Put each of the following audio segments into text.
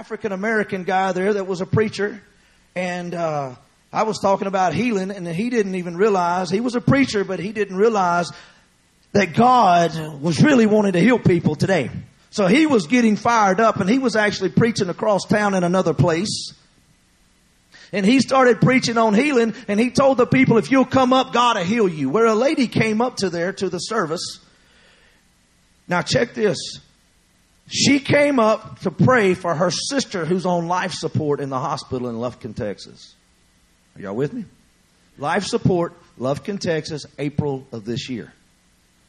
African American guy there that was a preacher, and uh, I was talking about healing, and he didn't even realize he was a preacher, but he didn't realize that God was really wanting to heal people today. So he was getting fired up, and he was actually preaching across town in another place. And he started preaching on healing, and he told the people, if you'll come up, God will heal you. Where a lady came up to there to the service. Now check this. She came up to pray for her sister who's on life support in the hospital in Lufkin, Texas. Are y'all with me? Life support, Lufkin, Texas, April of this year.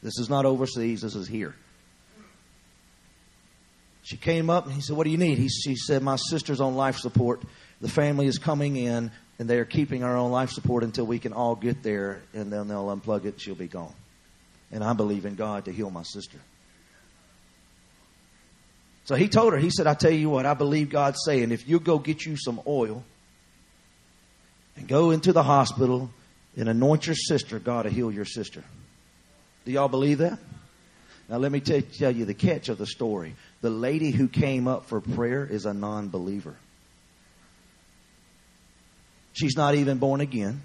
This is not overseas, this is here. She came up and he said, What do you need? He, she said, My sister's on life support. The family is coming in and they are keeping her on life support until we can all get there and then they'll unplug it. She'll be gone. And I believe in God to heal my sister. So he told her, He said, I tell you what, I believe God's saying, if you go get you some oil and go into the hospital and anoint your sister, God will heal your sister. Do y'all believe that? Now, let me tell you the catch of the story. The lady who came up for prayer is a non believer. She's not even born again.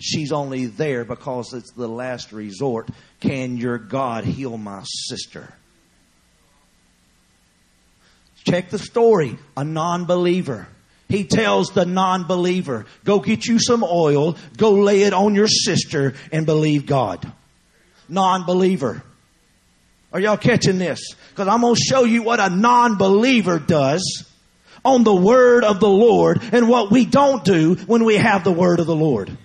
She's only there because it's the last resort. Can your God heal my sister? Check the story. A non believer. He tells the non believer, go get you some oil, go lay it on your sister, and believe God. Non believer. Are y'all catching this? Because I'm going to show you what a non believer does on the word of the Lord and what we don't do when we have the word of the Lord.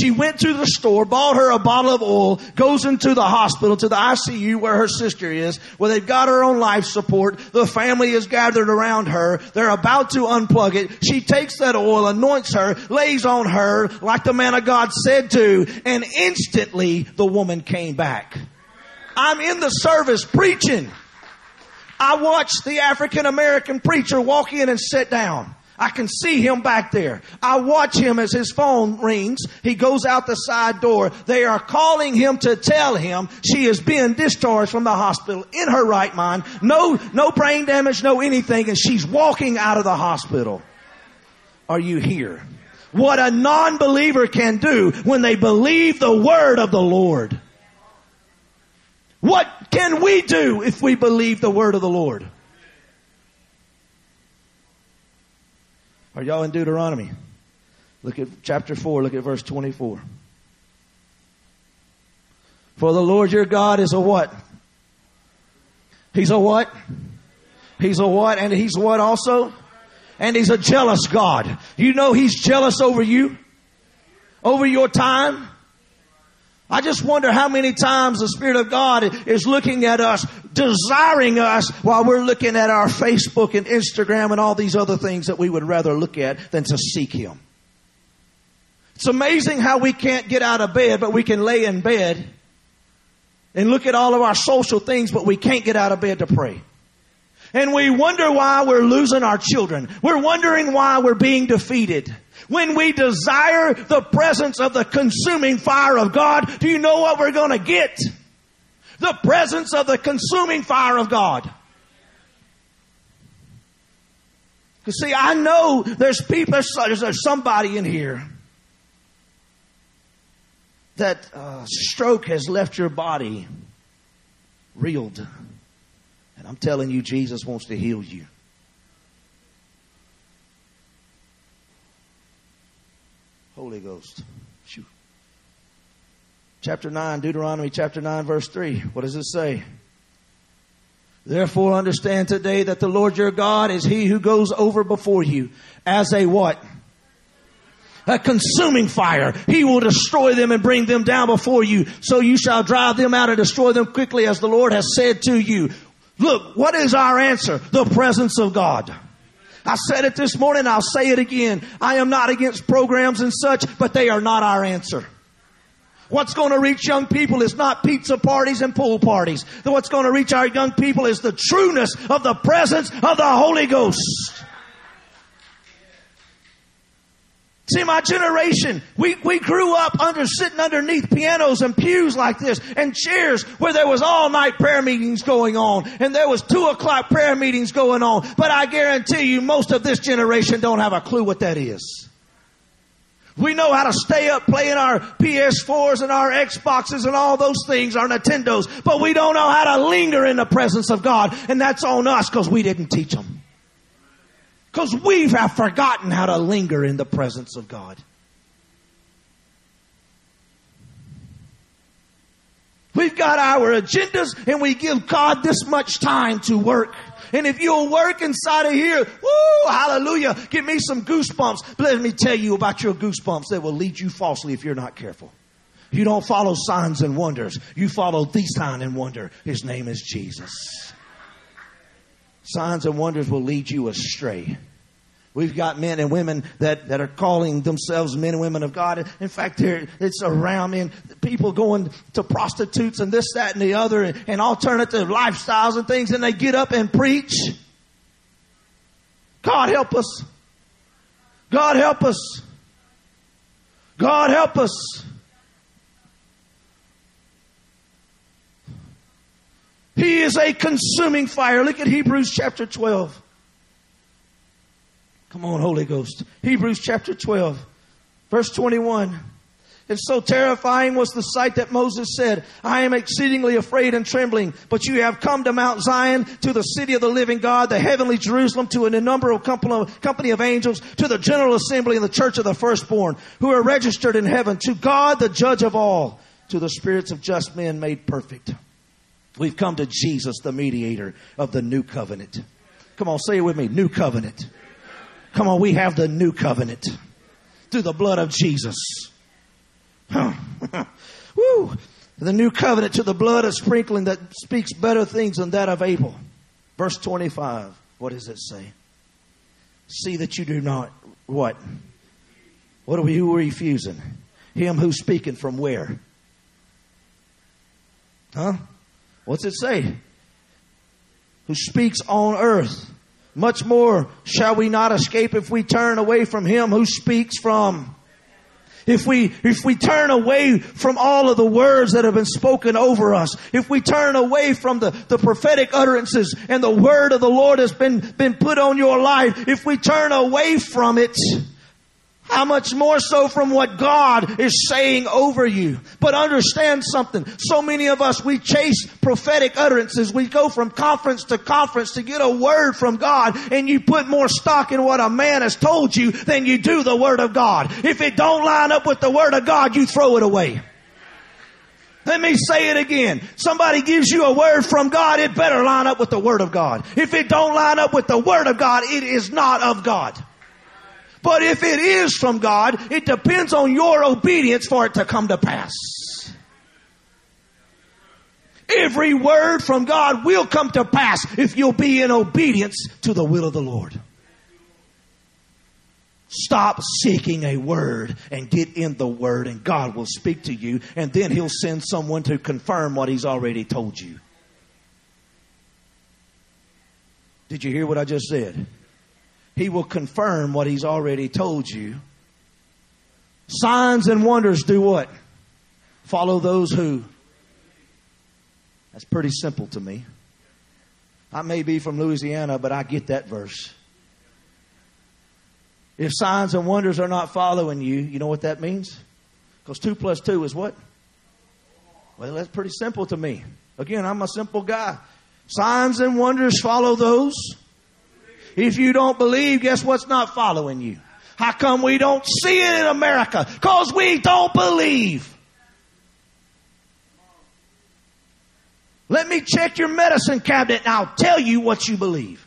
She went to the store, bought her a bottle of oil, goes into the hospital to the ICU where her sister is, where they've got her on life support. The family is gathered around her. They're about to unplug it. She takes that oil, anoints her, lays on her like the man of God said to, and instantly the woman came back. I'm in the service preaching. I watched the African American preacher walk in and sit down. I can see him back there. I watch him as his phone rings. He goes out the side door. They are calling him to tell him she is being discharged from the hospital in her right mind. No, no brain damage, no anything, and she's walking out of the hospital. Are you here? What a non-believer can do when they believe the word of the Lord. What can we do if we believe the word of the Lord? Are y'all in Deuteronomy? Look at chapter 4, look at verse 24. For the Lord your God is a what? He's a what? He's a what? And he's what also? And he's a jealous God. You know he's jealous over you? Over your time? I just wonder how many times the Spirit of God is looking at us, desiring us while we're looking at our Facebook and Instagram and all these other things that we would rather look at than to seek Him. It's amazing how we can't get out of bed, but we can lay in bed and look at all of our social things, but we can't get out of bed to pray. And we wonder why we're losing our children. We're wondering why we're being defeated. When we desire the presence of the consuming fire of God, do you know what we're going to get? The presence of the consuming fire of God. You see, I know there's people, there's somebody in here that uh, stroke has left your body reeled. And I'm telling you, Jesus wants to heal you. Holy Ghost. Chapter 9, Deuteronomy chapter 9, verse 3. What does it say? Therefore understand today that the Lord your God is he who goes over before you as a what? A consuming fire. He will destroy them and bring them down before you. So you shall drive them out and destroy them quickly as the Lord has said to you. Look, what is our answer? The presence of God. I said it this morning, I'll say it again. I am not against programs and such, but they are not our answer. What's going to reach young people is not pizza parties and pool parties. What's going to reach our young people is the trueness of the presence of the Holy Ghost. See, my generation, we, we grew up under sitting underneath pianos and pews like this and chairs where there was all night prayer meetings going on and there was two o'clock prayer meetings going on. But I guarantee you most of this generation don't have a clue what that is. We know how to stay up playing our PS4s and our Xboxes and all those things, our Nintendos, but we don't know how to linger in the presence of God. And that's on us because we didn't teach them. Because we have forgotten how to linger in the presence of God. We've got our agendas and we give God this much time to work. And if you'll work inside of here, woo, hallelujah, give me some goosebumps. But let me tell you about your goosebumps that will lead you falsely if you're not careful. You don't follow signs and wonders. You follow the sign and wonder. His name is Jesus. Signs and wonders will lead you astray. We've got men and women that, that are calling themselves men and women of God. In fact, it's around men, people going to prostitutes and this, that, and the other, and, and alternative lifestyles and things, and they get up and preach. God help us. God help us. God help us. He is a consuming fire. Look at Hebrews chapter 12. Come on, Holy Ghost. Hebrews chapter 12, verse 21. And so terrifying was the sight that Moses said, I am exceedingly afraid and trembling, but you have come to Mount Zion, to the city of the living God, the heavenly Jerusalem, to an innumerable company of angels, to the general assembly and the church of the firstborn, who are registered in heaven, to God, the judge of all, to the spirits of just men made perfect. We've come to Jesus, the mediator of the new covenant. Come on, say it with me, new covenant. Come on, we have the new covenant through the blood of Jesus. Woo! The new covenant to the blood of sprinkling that speaks better things than that of Abel. Verse 25. What does it say? See that you do not, what? What are we, refusing? Him who's speaking from where? Huh? What's it say? Who speaks on earth. Much more shall we not escape if we turn away from him who speaks from. If we, if we turn away from all of the words that have been spoken over us, if we turn away from the, the prophetic utterances and the word of the Lord has been, been put on your life, if we turn away from it, how much more so from what God is saying over you? But understand something. So many of us, we chase prophetic utterances. We go from conference to conference to get a word from God and you put more stock in what a man has told you than you do the word of God. If it don't line up with the word of God, you throw it away. Let me say it again. Somebody gives you a word from God, it better line up with the word of God. If it don't line up with the word of God, it is not of God. But if it is from God, it depends on your obedience for it to come to pass. Every word from God will come to pass if you'll be in obedience to the will of the Lord. Stop seeking a word and get in the word and God will speak to you and then he'll send someone to confirm what he's already told you. Did you hear what I just said? He will confirm what He's already told you. Signs and wonders do what? Follow those who. That's pretty simple to me. I may be from Louisiana, but I get that verse. If signs and wonders are not following you, you know what that means? Because 2 plus 2 is what? Well, that's pretty simple to me. Again, I'm a simple guy. Signs and wonders follow those if you don't believe, guess what's not following you? How come we don't see it in America? Cause we don't believe. Let me check your medicine cabinet and I'll tell you what you believe.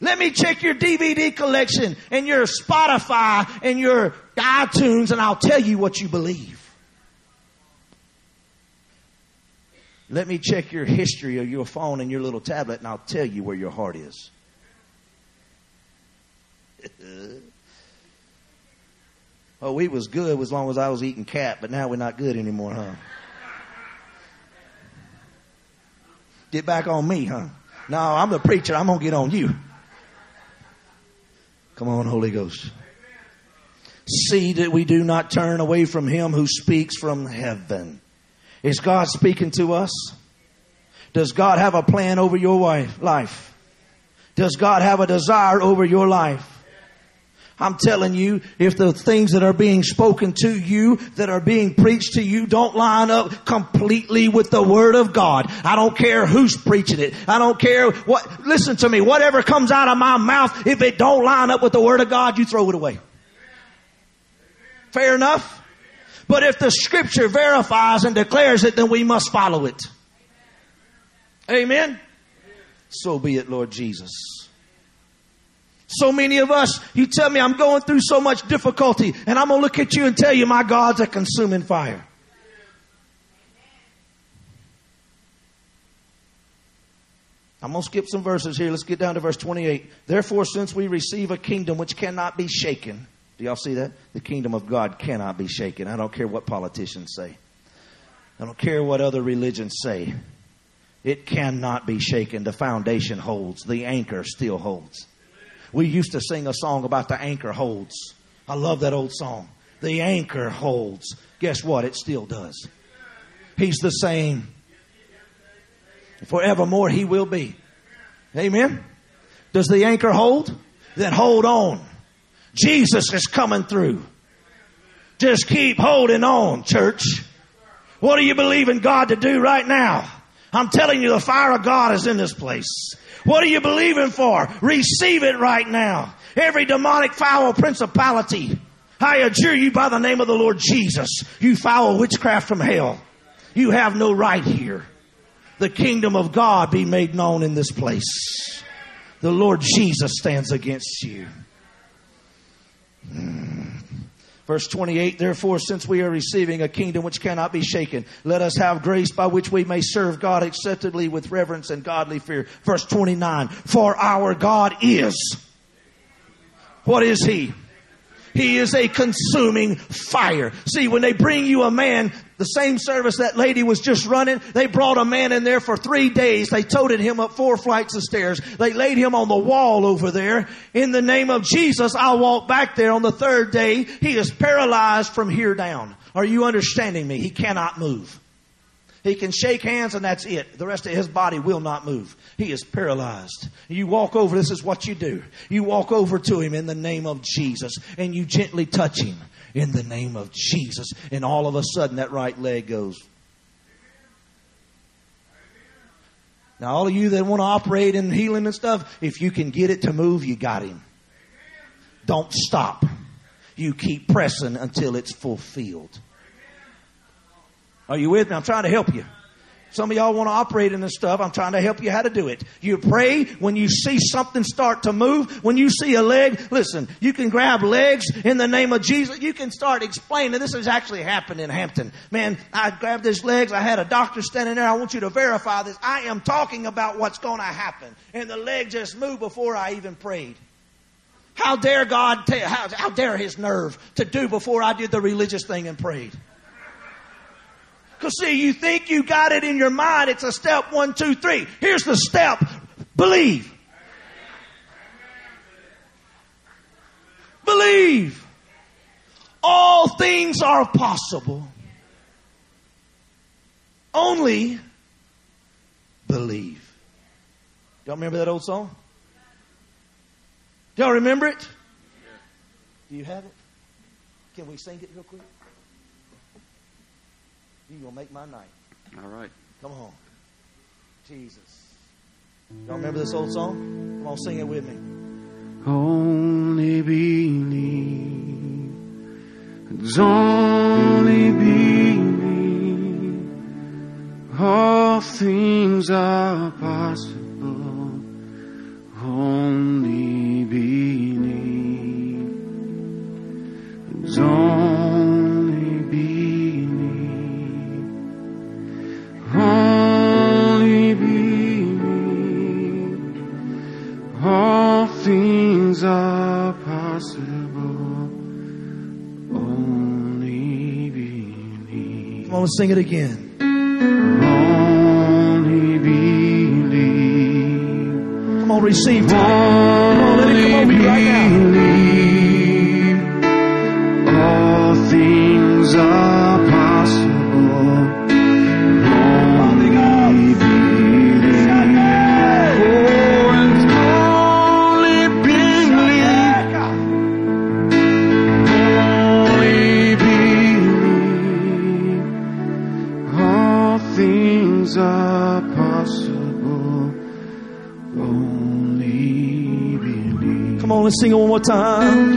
Let me check your DVD collection and your Spotify and your iTunes and I'll tell you what you believe. Let me check your history of your phone and your little tablet, and I'll tell you where your heart is. oh, we was good as long as I was eating cat, but now we're not good anymore, huh? Get back on me, huh? No, I'm the preacher. I'm going to get on you. Come on, Holy Ghost. See that we do not turn away from Him who speaks from heaven. Is God speaking to us? Does God have a plan over your wife, life? Does God have a desire over your life? I'm telling you, if the things that are being spoken to you, that are being preached to you, don't line up completely with the Word of God, I don't care who's preaching it. I don't care what, listen to me, whatever comes out of my mouth, if it don't line up with the Word of God, you throw it away. Fair enough? But if the Scripture verifies and declares it, then we must follow it. Amen? So be it, Lord Jesus. So many of us, you tell me I'm going through so much difficulty, and I'm going to look at you and tell you my God's a consuming fire. I'm going to skip some verses here. Let's get down to verse 28. Therefore, since we receive a kingdom which cannot be shaken, do y'all see that? The kingdom of God cannot be shaken. I don't care what politicians say. I don't care what other religions say. It cannot be shaken. The foundation holds. The anchor still holds. We used to sing a song about the anchor holds. I love that old song. The anchor holds. Guess what? It still does. He's the same. Forevermore he will be. Amen. Does the anchor hold? Then hold on. Jesus is coming through. Just keep holding on, church. What do you believe in God to do right now? I'm telling you, the fire of God is in this place. What are you believing for? Receive it right now. Every demonic foul principality, I adjure you by the name of the Lord Jesus, you foul witchcraft from hell. You have no right here. The kingdom of God be made known in this place. The Lord Jesus stands against you. Verse 28, therefore, since we are receiving a kingdom which cannot be shaken, let us have grace by which we may serve God acceptably with reverence and godly fear. Verse 29, for our God is. What is He? He is a consuming fire. See, when they bring you a man, the same service that lady was just running, they brought a man in there for three days. They toted him up four flights of stairs. They laid him on the wall over there. In the name of Jesus, I'll walk back there on the third day. He is paralyzed from here down. Are you understanding me? He cannot move. He can shake hands and that's it. The rest of his body will not move. He is paralyzed. You walk over, this is what you do. You walk over to him in the name of Jesus and you gently touch him in the name of Jesus. And all of a sudden that right leg goes. Now, all of you that want to operate in healing and stuff, if you can get it to move, you got him. Don't stop. You keep pressing until it's fulfilled. Are you with me? I'm trying to help you. Some of y'all want to operate in this stuff. I'm trying to help you how to do it. You pray when you see something start to move. When you see a leg, listen, you can grab legs in the name of Jesus. You can start explaining. This has actually happened in Hampton. Man, I grabbed his legs. I had a doctor standing there. I want you to verify this. I am talking about what's going to happen. And the leg just moved before I even prayed. How dare God, how, how dare his nerve to do before I did the religious thing and prayed? Because see, you think you got it in your mind. It's a step one, two, three. Here's the step. Believe. Believe. All things are possible. Only believe. Y'all remember that old song? Y'all remember it? Do you have it? Can we sing it real quick? You gonna make my night. All right. Come on. Jesus. Y'all remember this old song? Come on, sing it with me. Only believe. It's only believe. All things are possible. Sing it again. Only believe. on, receive. Come on, let it come over you right now. Sing it one more time.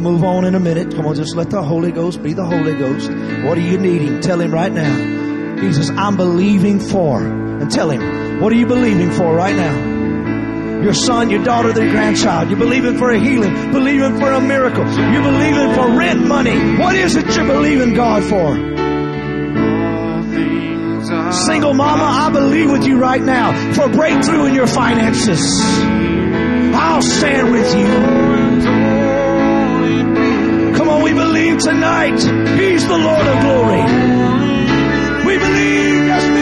We'll move on in a minute. Come on, just let the Holy Ghost be the Holy Ghost. What are you needing? Tell him right now. Jesus, I'm believing for. And tell him, what are you believing for right now? Your son, your daughter, their grandchild. You're believing for a healing, believing for a miracle. You're believing for rent money. What is it you're believing God for? Single mama, I believe with you right now for breakthrough in your finances. I'll stand with you. Tonight. He's the Lord of glory. We believe, yes,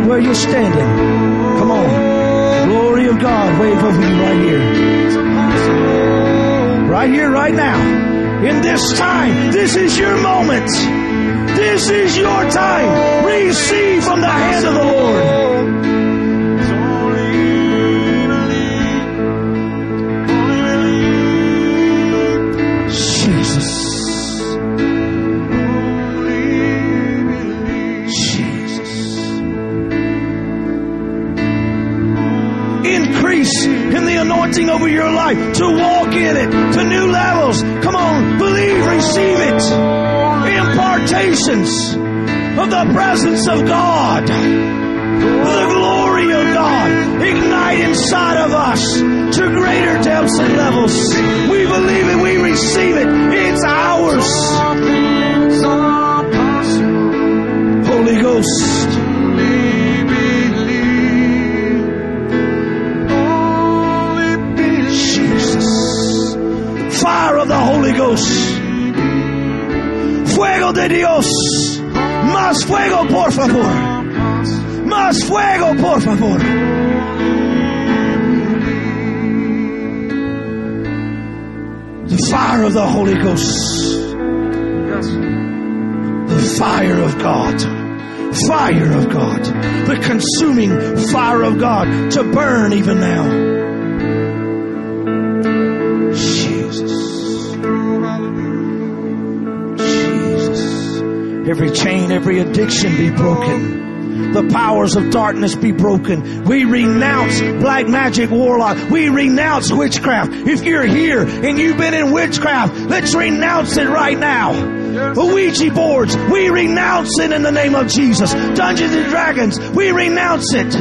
Right where you're standing. Come on. Glory of God, wave over you right here. Right here, right now. In this time, this is your moment. This is your time. Receive from the hand of the Lord. Life to walk in it to new levels. Come on, believe, receive it. Impartations of the presence of God. The glory of God ignite inside of us to greater depths and levels. We believe it, we receive it. It's ours. Holy Holy Ghost. Fuego de Dios. Más fuego, por favor. Más fuego, por favor. The fire of the Holy Ghost. The fire of God. Fire of God. The consuming fire of God to burn even now. Every chain, every addiction be broken. The powers of darkness be broken. We renounce black magic warlock. We renounce witchcraft. If you're here and you've been in witchcraft, let's renounce it right now. Ouija boards, we renounce it in the name of Jesus. Dungeons and Dragons, we renounce it.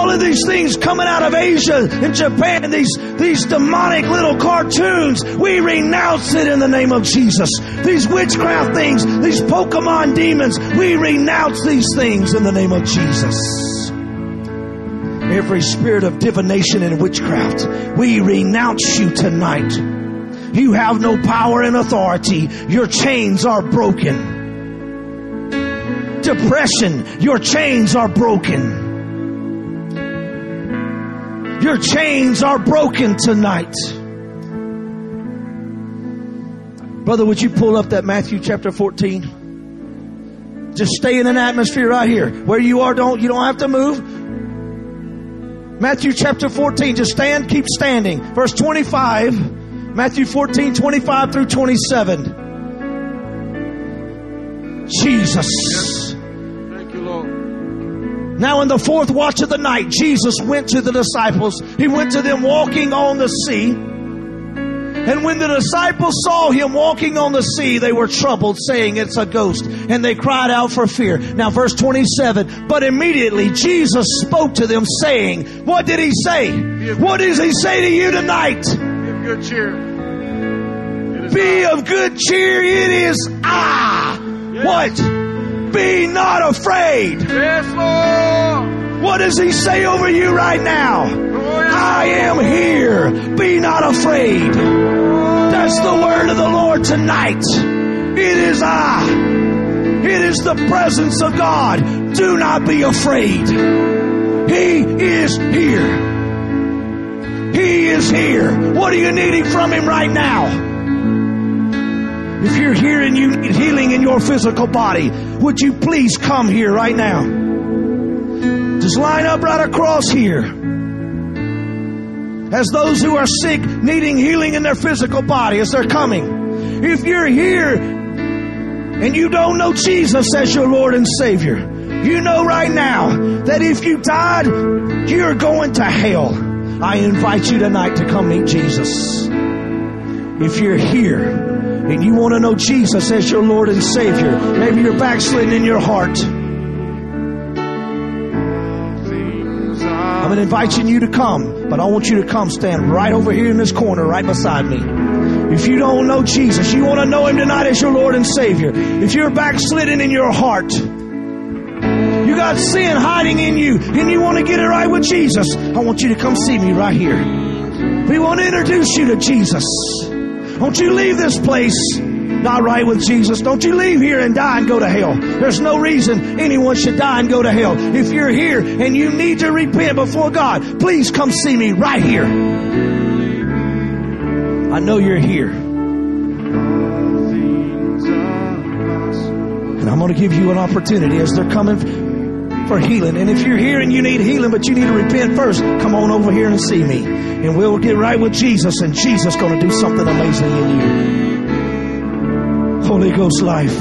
All of these things coming out of Asia and Japan, these, these demonic little cartoons, we renounce it in the name of Jesus. These witchcraft things, these Pokemon demons, we renounce these things in the name of Jesus. Every spirit of divination and witchcraft, we renounce you tonight. You have no power and authority. Your chains are broken. Depression, your chains are broken. Your chains are broken tonight. Brother, would you pull up that Matthew chapter 14? Just stay in an atmosphere right here. Where you are, don't, you don't have to move. Matthew chapter 14, just stand, keep standing. Verse 25, Matthew 14, 25 through 27. Jesus. Thank you, Lord. Now, in the fourth watch of the night, Jesus went to the disciples. He went to them walking on the sea. And when the disciples saw him walking on the sea, they were troubled, saying, It's a ghost. And they cried out for fear. Now, verse 27 But immediately Jesus spoke to them, saying, What did he say? What does he say to you tonight? Be of good cheer. Be of good cheer, it is I. Yes. What? Be not afraid. Yes, Lord. What does he say over you right now? I am here. Be not afraid. That's the word of the Lord tonight. It is I. It is the presence of God. Do not be afraid. He is here. He is here. What are you needing from Him right now? If you're here and you need healing in your physical body, would you please come here right now? Just line up right across here. As those who are sick needing healing in their physical body as they're coming. If you're here and you don't know Jesus as your Lord and Savior, you know right now that if you died, you're going to hell. I invite you tonight to come meet Jesus. If you're here you want to know Jesus as your Lord and Savior, maybe you're backsliding in your heart. I'm inviting you to come, but I want you to come stand right over here in this corner, right beside me. If you don't know Jesus, you want to know Him tonight as your Lord and Savior. If you're backslidden in your heart, you got sin hiding in you, and you want to get it right with Jesus, I want you to come see me right here. We want to introduce you to Jesus. Don't you leave this place not right with Jesus. Don't you leave here and die and go to hell. There's no reason anyone should die and go to hell. If you're here and you need to repent before God, please come see me right here. I know you're here. And I'm going to give you an opportunity as they're coming for healing. And if you're here and you need healing, but you need to repent first, come on over here and see me. And we'll get right with Jesus, and Jesus going to do something amazing in you. Holy Ghost life.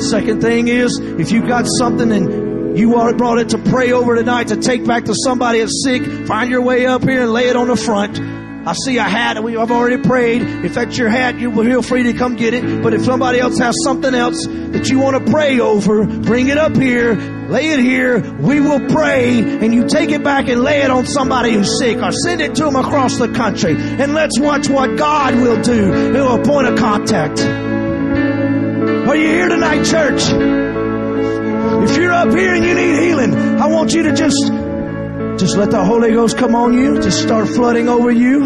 Second thing is, if you've got something and you are brought it to pray over tonight to take back to somebody that's sick, find your way up here and lay it on the front. I see a hat. I've already prayed. If that's your hat, you feel free to come get it. But if somebody else has something else that you want to pray over, bring it up here, lay it here. We will pray, and you take it back and lay it on somebody who's sick, or send it to them across the country. And let's watch what God will do. He'll appoint a contact. Are you here tonight, church? If you're up here and you need healing, I want you to just Just let the Holy Ghost come on you. Just start flooding over you.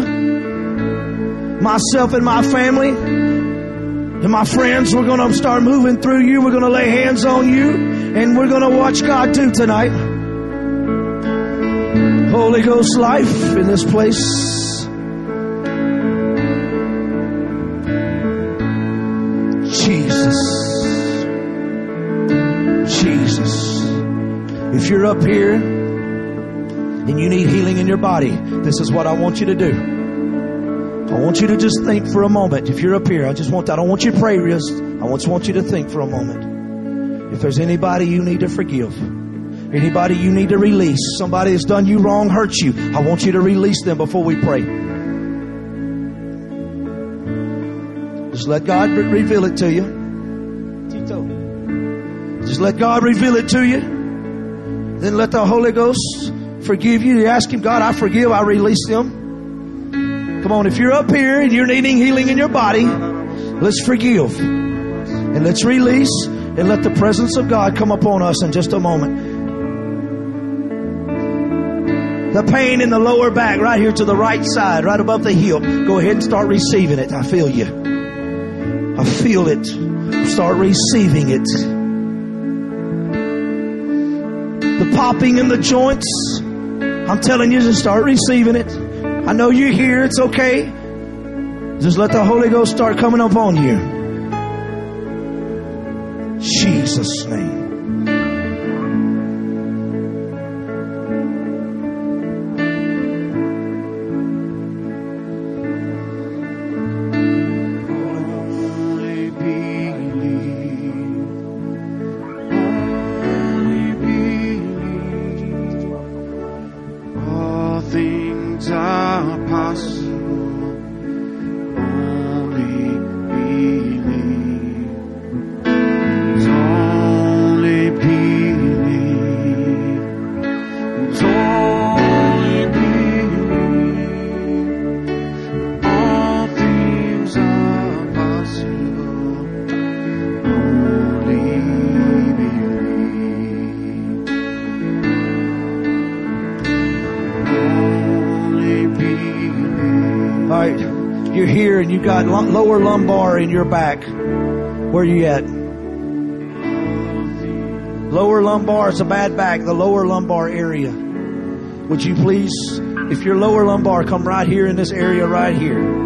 Myself and my family and my friends, we're going to start moving through you. We're going to lay hands on you and we're going to watch God do tonight. Holy Ghost life in this place. Jesus. Jesus. If you're up here and you need healing in your body, this is what I want you to do. I want you to just think for a moment. If you're up here, I just want I don't want you to pray just I just want you to think for a moment. If there's anybody you need to forgive, anybody you need to release, somebody that's done you wrong, hurt you, I want you to release them before we pray. Just let God re- reveal it to you. Tito. Just let God reveal it to you. Then let the Holy Ghost forgive you. You ask Him, God, I forgive, I release them. Come on, if you're up here and you're needing healing in your body, let's forgive. And let's release and let the presence of God come upon us in just a moment. The pain in the lower back, right here to the right side, right above the hip. Go ahead and start receiving it. I feel you. I feel it. Start receiving it. The popping in the joints. I'm telling you to start receiving it. I know you're here. It's okay. Just let the Holy Ghost start coming up on you. Jesus' name. Are lumbar in your back. Where you at? Lower lumbar. is a bad back. The lower lumbar area. Would you please, if your lower lumbar, come right here in this area right here.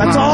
That's all